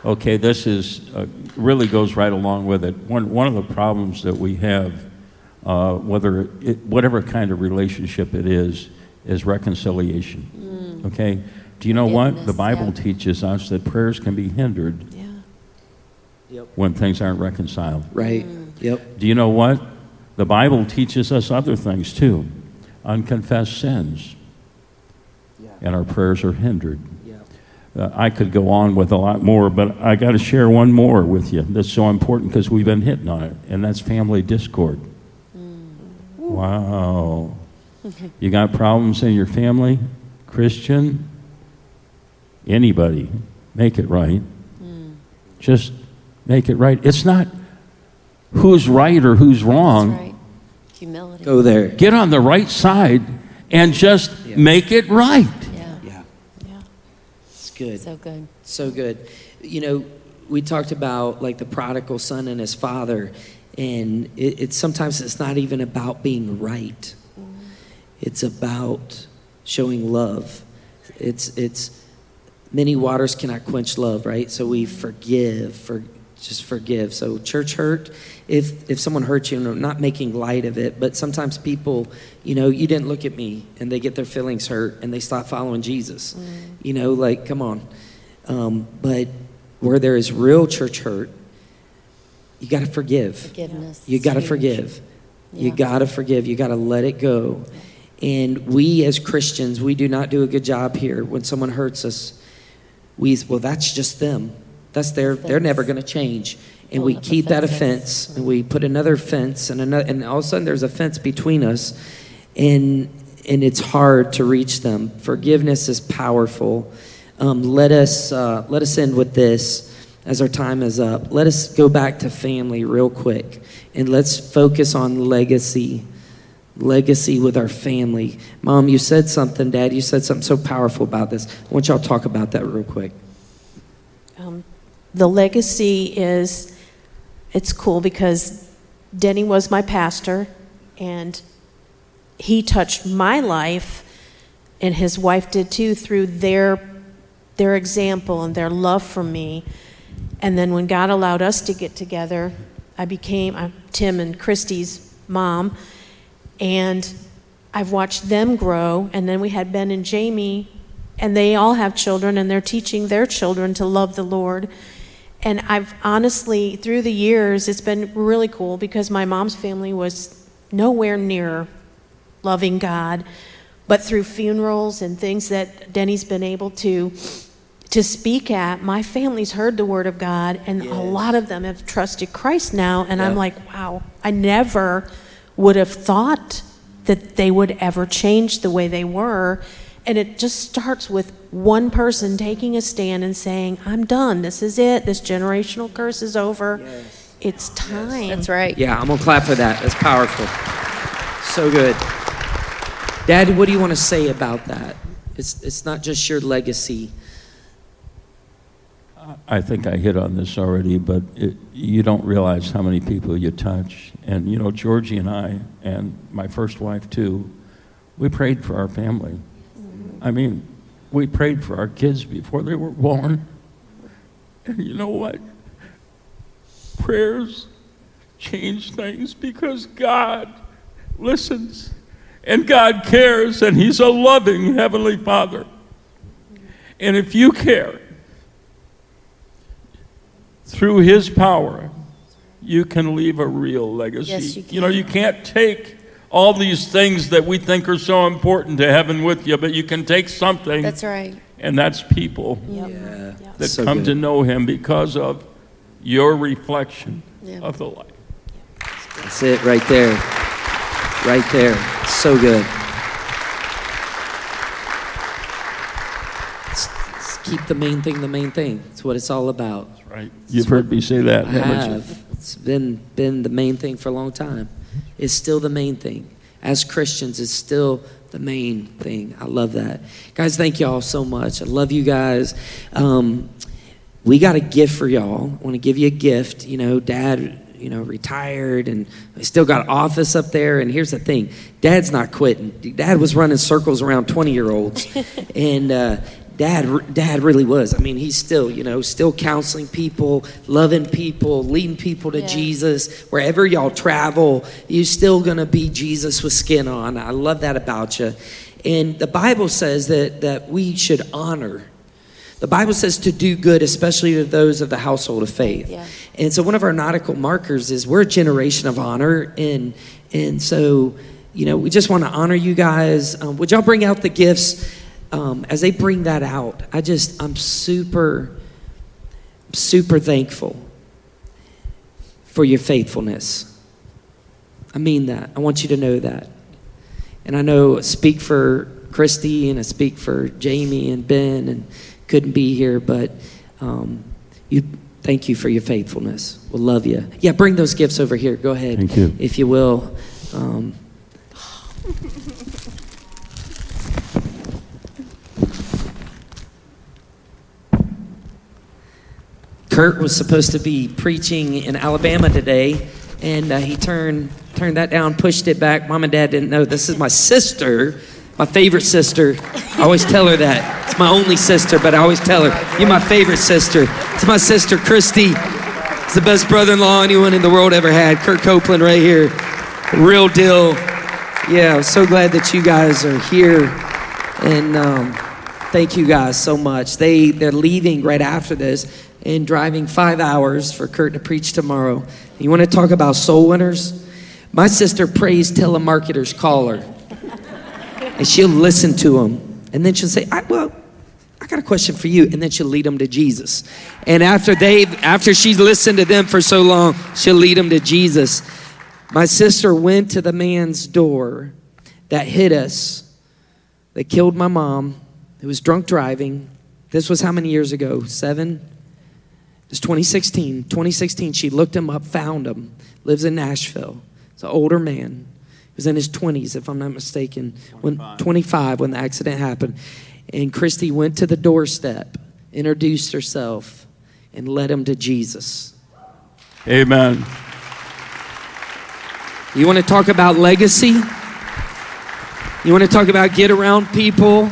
Okay, this is uh, really goes right along with it. One one of the problems that we have, uh, whether it, whatever kind of relationship it is, is reconciliation. Okay, do you know what the Bible yeah. teaches us that prayers can be hindered Yeah. When things aren't reconciled. Right. Mm. Yep. Do you know what the Bible teaches us other things too, unconfessed sins, Yeah. and our prayers are hindered. Uh, I could go on with a lot more, but I got to share one more with you that's so important because we've been hitting on it, and that's family discord. Mm. Wow. You got problems in your family? Christian? Anybody? Make it right. Mm. Just make it right. It's not who's right or who's That's wrong. right. Humility. Go there. Get on the right side and just Yeah. make it right. Yeah. Yeah. Yeah. It's good. So good. So good. You know, we talked about like the prodigal son and his father, and it, it's sometimes it's not even about being right. Mm-hmm. It's about showing love. It's it's many waters cannot quench love, right? So we forgive, for just forgive. So church hurt, if if someone hurts you, you know, not making light of it, but sometimes people, you know, you didn't look at me, and they get their feelings hurt, and they stop following Jesus. You know, like come on. Um, but where there is real church hurt, you got to forgive. Forgiveness. You got to forgive. You got to forgive. You got to let it go. And we as Christians, we do not do a good job here. When someone hurts us, we well, that's just them. That's their. They're never going to change. And we keep that offense, and we put another fence, and another, and all of a sudden there's a fence between us, and and it's hard to reach them. Forgiveness is powerful. Um, let us uh, let us end with this. as our time is up, let us go back to family real quick and let's focus on legacy. Legacy with our family. Mom, you said something, Dad, you said something so powerful about this. I want y'all to talk about that real quick. Um, the legacy is it's cool because Denny was my pastor and he touched my life and his wife did too through their their example and their love for me. And then when God allowed us to get together, I became I'm Tim and Christy's mom, and I've watched them grow. And then we had Ben and Jamie, and they all have children, and they're teaching their children to love the Lord. And I've honestly, through the years, it's been really cool because my mom's family was nowhere near loving God. But through funerals and things that Denny's been able to to speak at, my family's heard the word of God, and a lot of them have trusted Christ now. And I'm like, wow, I never would have thought that they would ever change the way they were. And it just starts with one person taking a stand and saying, I'm done. This is it. This generational curse is over. It's time. That's right. Yeah, I'm gonna clap for that. That's powerful. So good. Dad, what do you want to say about that? It's, it's not just your legacy. I think I hit on this already, but it, you don't realize how many people you touch. And, you know, Georgie and I, and my first wife too, we prayed for our family. I mean, we prayed for our kids before they were born. And you know what? Prayers change things because God listens and God cares, and He's a loving Heavenly Father. And if you care, through his power, you can leave a real legacy. Yes, you know, you can't take all these things that we think are so important to heaven with you, but you can take something, That's right. and that's people Yeah. that So come good. to know him because of your reflection Yeah. of the light. That's it right there. Right there. So good. Let's- let's keep the main thing the main thing. It's what it's all about. Right? You've heard me say that, I have. It's been been the main thing for a long time. It's still the main thing. As Christians, it's still the main thing. I love that. Guys, thank y'all so much. I love you guys. Um, we got a gift for y'all. I want to give you a gift. You know, dad, you know, retired and I still got office up there. And here's the thing dad's not quitting. Dad was running circles around 20 year olds. and, uh, Dad, dad really was. I mean, he's still, you know, still counseling people, loving people, leading people to Yeah. Jesus. Wherever y'all travel, you're still gonna be Jesus with skin on. I love that about you. And the Bible says that that we should honor. The Bible says to do good, especially to those of the household of faith. Yeah. And so one of our nautical markers is we're a generation of honor, and and so you know we just want to honor you guys. Um, would y'all bring out the gifts? Um, as they bring that out, I just I'm super super thankful for your faithfulness. I mean that. I want you to know that. And I know I speak for Christy and I speak for Jamie and Ben and couldn't be here, but um, you thank you for your faithfulness. We'll love you. Yeah, bring those gifts over here. Go ahead. Thank you. If you will. Um, Kurt was supposed to be preaching in Alabama today, and uh, he turned turned that down, pushed it back. Mom and Dad didn't know this is my sister, my favorite sister. I always tell her that it's my only sister, but I always tell her you're my favorite sister. It's my sister Christy. It's the best brother-in-law anyone in the world ever had. Kurt Copeland right here, real deal. Yeah, I'm so glad that you guys are here, and. Um, Thank you guys so much. They they're leaving right after this and driving five hours for Kurt to preach tomorrow. You want to talk about soul winners? My sister prays telemarketers call her, and she'll listen to them, and then she'll say, I, "Well, I got a question for you," and then she'll lead them to Jesus. And after they after she's listened to them for so long, she'll lead them to Jesus. My sister went to the man's door that hit us that killed my mom, who was drunk driving. This was how many years ago? Seven? It's 2016. 2016, she looked him up, found him, lives in Nashville. He's an older man. He was in his 20s, if I'm not mistaken, 25. when 25 when the accident happened. And Christy went to the doorstep, introduced herself, and led him to Jesus. Amen. You want to talk about legacy? You want to talk about get around people,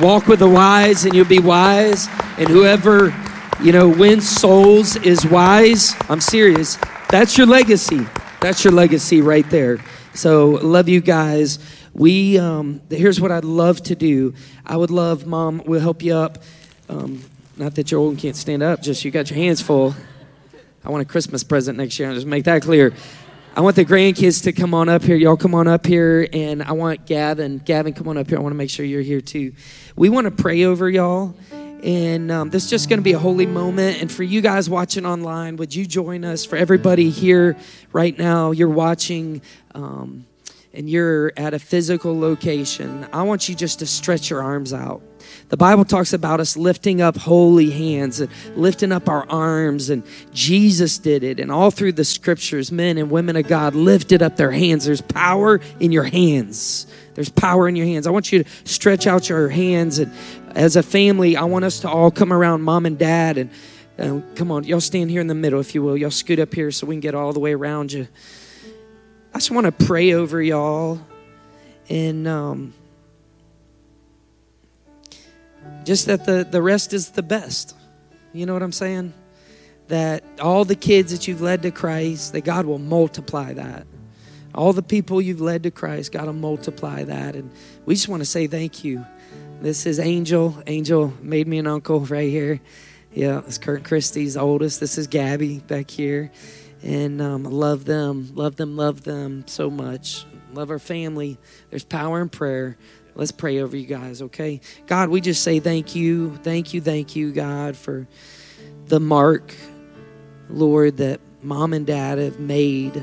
walk with the wise, and you'll be wise. And whoever, you know, wins souls is wise. I'm serious. That's your legacy. That's your legacy right there. So, love you guys. We, um, here's what I'd love to do. I would love, Mom, we'll help you up. Um, not that you're old and can't stand up, just you got your hands full. I want a Christmas present next year. I'll just make that clear. I want the grandkids to come on up here. Y'all come on up here, and I want Gavin. Gavin, come on up here. I want to make sure you're here too. We want to pray over y'all, and um, this is just going to be a holy moment. And for you guys watching online, would you join us? For everybody here right now, you're watching. Um, and you're at a physical location, I want you just to stretch your arms out. The Bible talks about us lifting up holy hands and lifting up our arms, and Jesus did it. And all through the scriptures, men and women of God lifted up their hands. There's power in your hands. There's power in your hands. I want you to stretch out your hands. And as a family, I want us to all come around mom and dad. And uh, come on, y'all stand here in the middle, if you will. Y'all scoot up here so we can get all the way around you. I just want to pray over y'all. And, um, just that the, the rest is the best. You know what I'm saying? That all the kids that you've led to Christ, that God will multiply that. All the people you've led to Christ, God will multiply that. And we just want to say thank you. This is Angel. Angel made me an uncle right here. Yeah, it's Kurt Christy's oldest. This is Gabby back here. And um, love them, love them, love them so much. Love our family. There's power in prayer. Let's pray over you guys, okay? God, we just say thank you, thank you, thank you, God, for the mark, Lord, that mom and dad have made.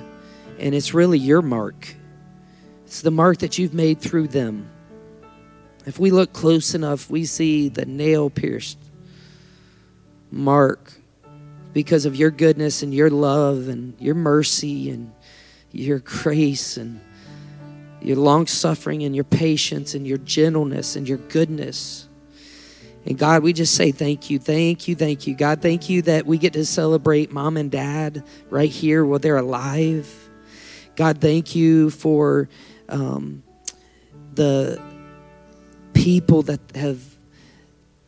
And it's really your mark. It's the mark that you've made through them. If we look close enough, we see the nail pierced mark because of your goodness and your love and your mercy and your grace and your long suffering and your patience and your gentleness and your goodness. And God, we just say thank you, thank you, thank you. God, thank you that we get to celebrate mom and dad right here while they're alive. God, thank you for um, the people that have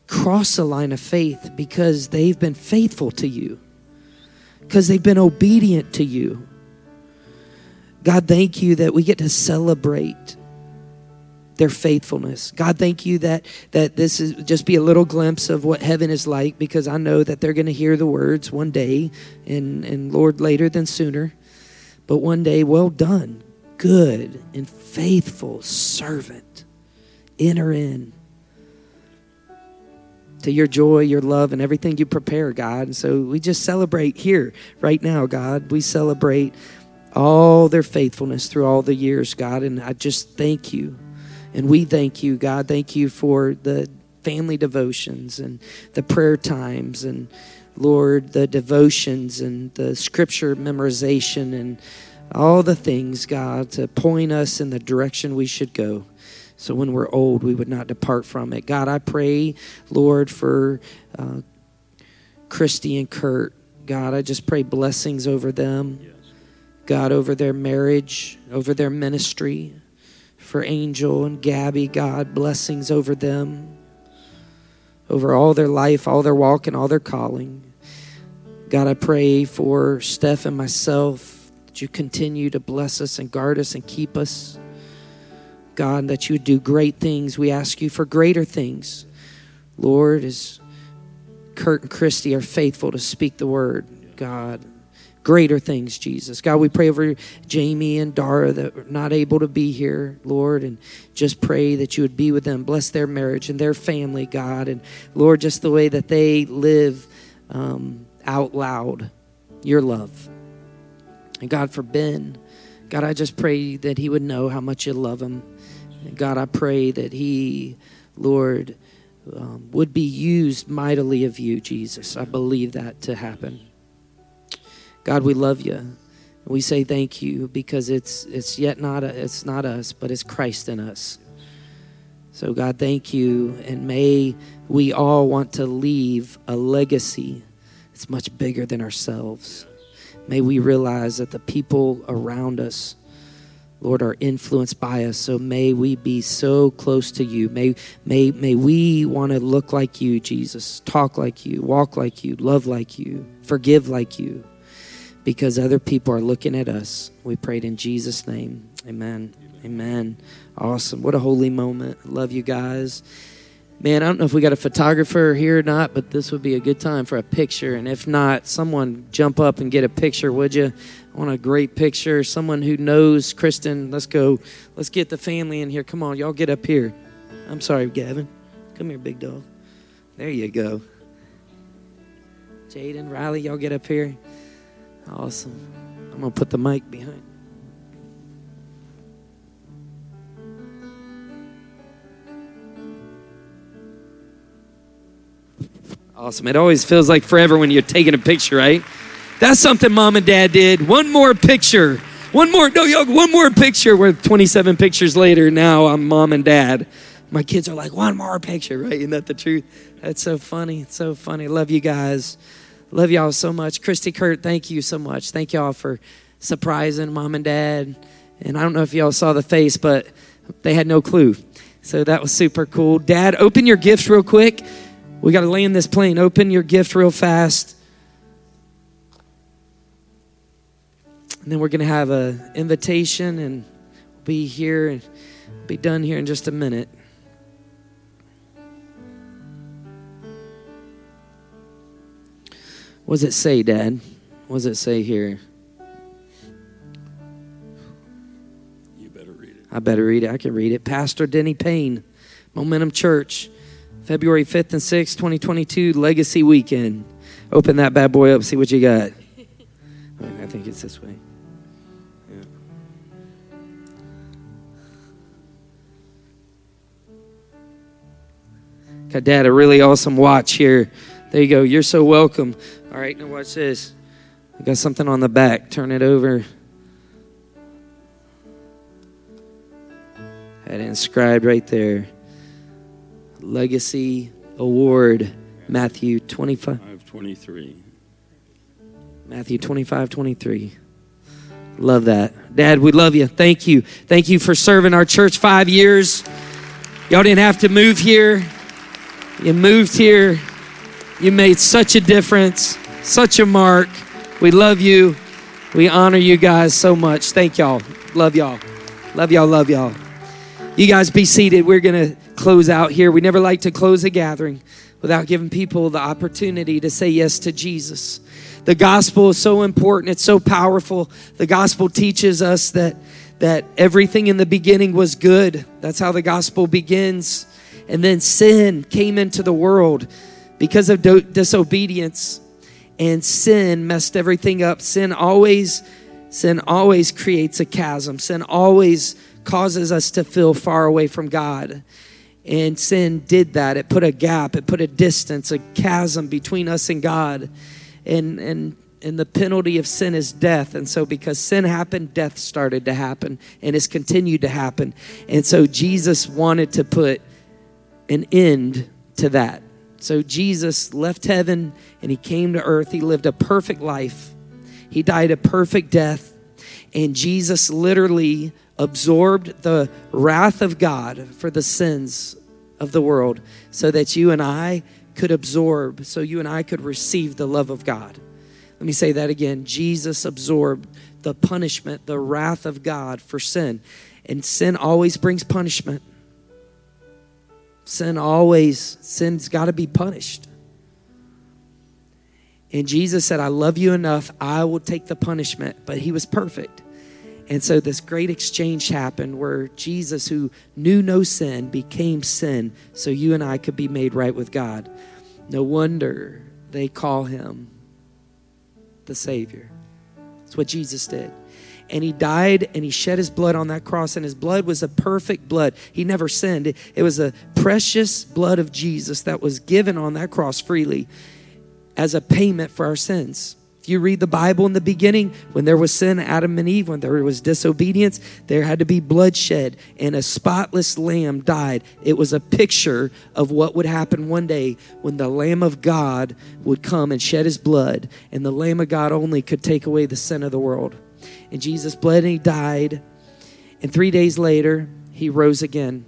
crossed the line of faith because they've been faithful to you, because they've been obedient to you. God, thank you that we get to celebrate their faithfulness. God, thank you that that this is just be a little glimpse of what heaven is like because I know that they're going to hear the words one day and and Lord later than sooner. But one day, well done, good and faithful servant. Enter in to your joy, your love, and everything you prepare, God. And so we just celebrate here right now, God. We celebrate all their faithfulness through all the years, God. And I just thank you. And we thank you, God. Thank you for the family devotions and the prayer times and, Lord, the devotions and the scripture memorization and all the things, God, to point us in the direction we should go. So when we're old, we would not depart from it. God, I pray, Lord, for uh, Christy and Kurt. God, I just pray blessings over them. God, over their marriage, over their ministry, for Angel and Gabby, God, blessings over them, over all their life, all their walk, and all their calling. God, I pray for Steph and myself that you continue to bless us and guard us and keep us. God, that you do great things. We ask you for greater things. Lord, as Kurt and Christy are faithful to speak the word, God, greater things, Jesus. God, we pray over Jamie and Dara that are not able to be here, Lord, and just pray that you would be with them. Bless their marriage and their family, God. And Lord, just the way that they live um, out loud your love. And God, for Ben, God, I just pray that he would know how much you love him. And God, I pray that he, Lord, um, would be used mightily of you, Jesus. I believe that to happen. God, we love you. We say thank you because it's it's yet not a, it's not us, but it's Christ in us. So God, thank you, and may we all want to leave a legacy. It's much bigger than ourselves. May we realize that the people around us Lord, are influenced by us. So may we be so close to you. May, may, may we want to look like you, Jesus, talk like you, walk like you, love like you, forgive like you, because other people are looking at us. We prayed in Jesus' name. Amen. Amen. Awesome. What a holy moment. Love you guys. Man, I don't know if we got a photographer here or not, but this would be a good time for a picture. And if not, someone jump up and get a picture, would you? I want a great picture. Someone who knows Kristen. Let's go. Let's get the family in here. Come on, y'all get up here. I'm sorry, Gavin. Come here, big dog. There you go. Jaden, Riley, y'all get up here. Awesome. I'm going to put the mic behind. Awesome. It always feels like forever when you're taking a picture, right? That's something mom and dad did. One more picture. One more, no, yo, one more picture. We're 27 pictures later. Now I'm mom and dad. My kids are like, one more picture, right? Isn't that the truth? That's so funny. It's so funny. Love you guys. Love y'all so much. Christy Kurt, thank you so much. Thank y'all for surprising mom and dad. And I don't know if y'all saw the face, but they had no clue. So that was super cool. Dad, open your gifts real quick. We got to land this plane. Open your gift real fast. And then we're going to have an invitation and be here and be done here in just a minute. What does it say, Dad? What does it say here? You better read it. I better read it. I can read it. Pastor Denny Payne, Momentum Church, February 5th and 6th, 2022, Legacy Weekend. Open that bad boy up, see what you got. I think it's this way. Got dad a really awesome watch here. There you go. You're so welcome. All right, now watch this. I got something on the back. Turn it over. Had inscribed right there. Legacy Award, Matthew 25. 523. Matthew 25, 23. Love that. Dad, we love you. Thank you. Thank you for serving our church five years. Y'all didn't have to move here. You moved here. You made such a difference, such a mark. We love you. We honor you guys so much. Thank y'all. Love y'all. Love y'all. Love y'all. You guys be seated. We're going to close out here. We never like to close a gathering without giving people the opportunity to say yes to Jesus. The gospel is so important, it's so powerful. The gospel teaches us that that everything in the beginning was good. That's how the gospel begins. And then sin came into the world because of do- disobedience and sin messed everything up. Sin always sin always creates a chasm. Sin always causes us to feel far away from God. And sin did that. It put a gap, it put a distance, a chasm between us and God. And and and the penalty of sin is death. And so, because sin happened, death started to happen and has continued to happen. And so, Jesus wanted to put an end to that. So, Jesus left heaven and he came to earth. He lived a perfect life, he died a perfect death. And Jesus literally absorbed the wrath of God for the sins of the world so that you and I could absorb, so you and I could receive the love of God. Let me say that again. Jesus absorbed the punishment, the wrath of God for sin. And sin always brings punishment. Sin always, sin's got to be punished. And Jesus said, I love you enough, I will take the punishment. But he was perfect. And so this great exchange happened where Jesus, who knew no sin, became sin so you and I could be made right with God. No wonder they call him the Savior. That's what Jesus did. And he died and he shed his blood on that cross and his blood was a perfect blood he never sinned it, it was a precious blood of jesus that was given on that cross freely as a payment for our sins if you read the Bible in the beginning, when there was sin, Adam and Eve, when there was disobedience, there had to be bloodshed, and a spotless lamb died. It was a picture of what would happen one day when the Lamb of God would come and shed his blood, and the Lamb of God only could take away the sin of the world. And Jesus bled and he died, and three days later, he rose again.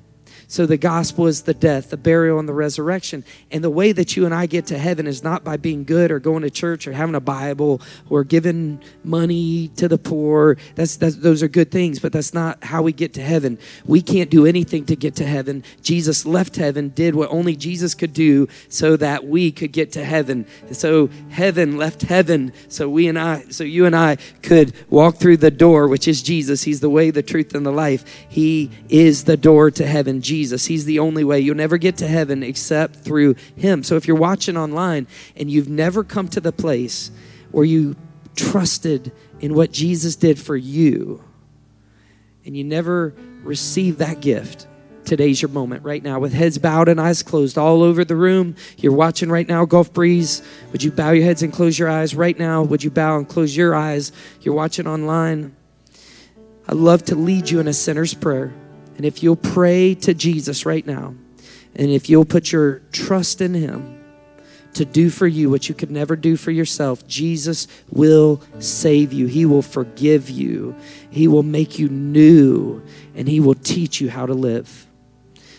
So the gospel is the death, the burial, and the resurrection. And the way that you and I get to heaven is not by being good or going to church or having a Bible or giving money to the poor. That's, that's those are good things, but that's not how we get to heaven. We can't do anything to get to heaven. Jesus left heaven, did what only Jesus could do so that we could get to heaven. So heaven left heaven so we and I, so you and I could walk through the door, which is Jesus. He's the way, the truth, and the life. He is the door to heaven. Jesus Jesus. He's the only way. You'll never get to heaven except through Him. So if you're watching online and you've never come to the place where you trusted in what Jesus did for you and you never received that gift, today's your moment right now with heads bowed and eyes closed all over the room you're watching right now gulf breeze would you bow your heads and close your eyes right now would you bow and close your eyes you're watching online i'd love to lead you in a sinner's prayer and if you'll pray to Jesus right now, and if you'll put your trust in Him to do for you what you could never do for yourself, Jesus will save you. He will forgive you. He will make you new, and He will teach you how to live.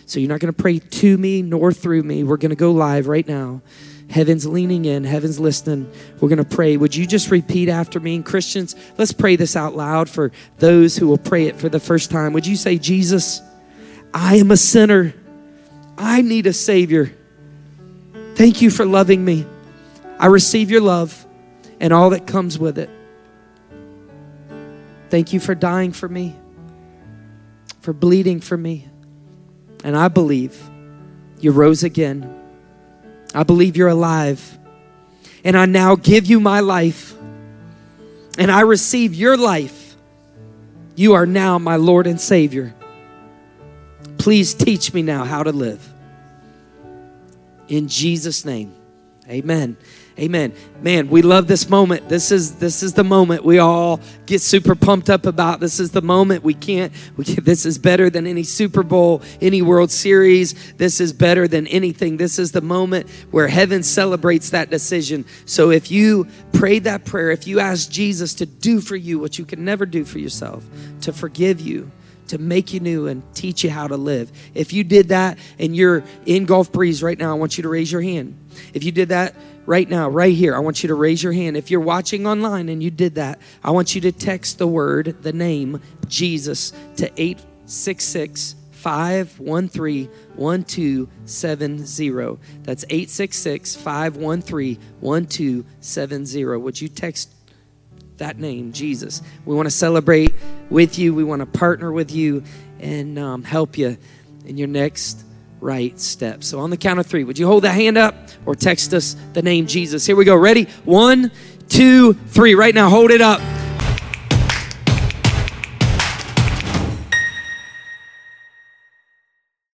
So you're not going to pray to me nor through me. We're going to go live right now. Heaven's leaning in, heaven's listening. We're going to pray. Would you just repeat after me? And Christians, let's pray this out loud for those who will pray it for the first time. Would you say, Jesus, I am a sinner. I need a Savior. Thank you for loving me. I receive your love and all that comes with it. Thank you for dying for me, for bleeding for me. And I believe you rose again I believe you're alive. And I now give you my life. And I receive your life. You are now my Lord and Savior. Please teach me now how to live. In Jesus' name, amen. Amen. Man, we love this moment. This is this is the moment we all get super pumped up about. This is the moment we can't we can, this is better than any Super Bowl, any World Series. This is better than anything. This is the moment where heaven celebrates that decision. So if you prayed that prayer, if you asked Jesus to do for you what you can never do for yourself, to forgive you, to make you new and teach you how to live. If you did that and you're in Gulf Breeze right now, I want you to raise your hand. If you did that right now, right here, I want you to raise your hand. If you're watching online and you did that, I want you to text the word, the name, Jesus, to 866 513 1270. That's 866 513 1270. Would you text that name, Jesus? We want to celebrate with you, we want to partner with you and um, help you in your next right step. So on the count of three, would you hold that hand up or text us the name Jesus? Here we go. Ready? One, two, three. Right now, hold it up.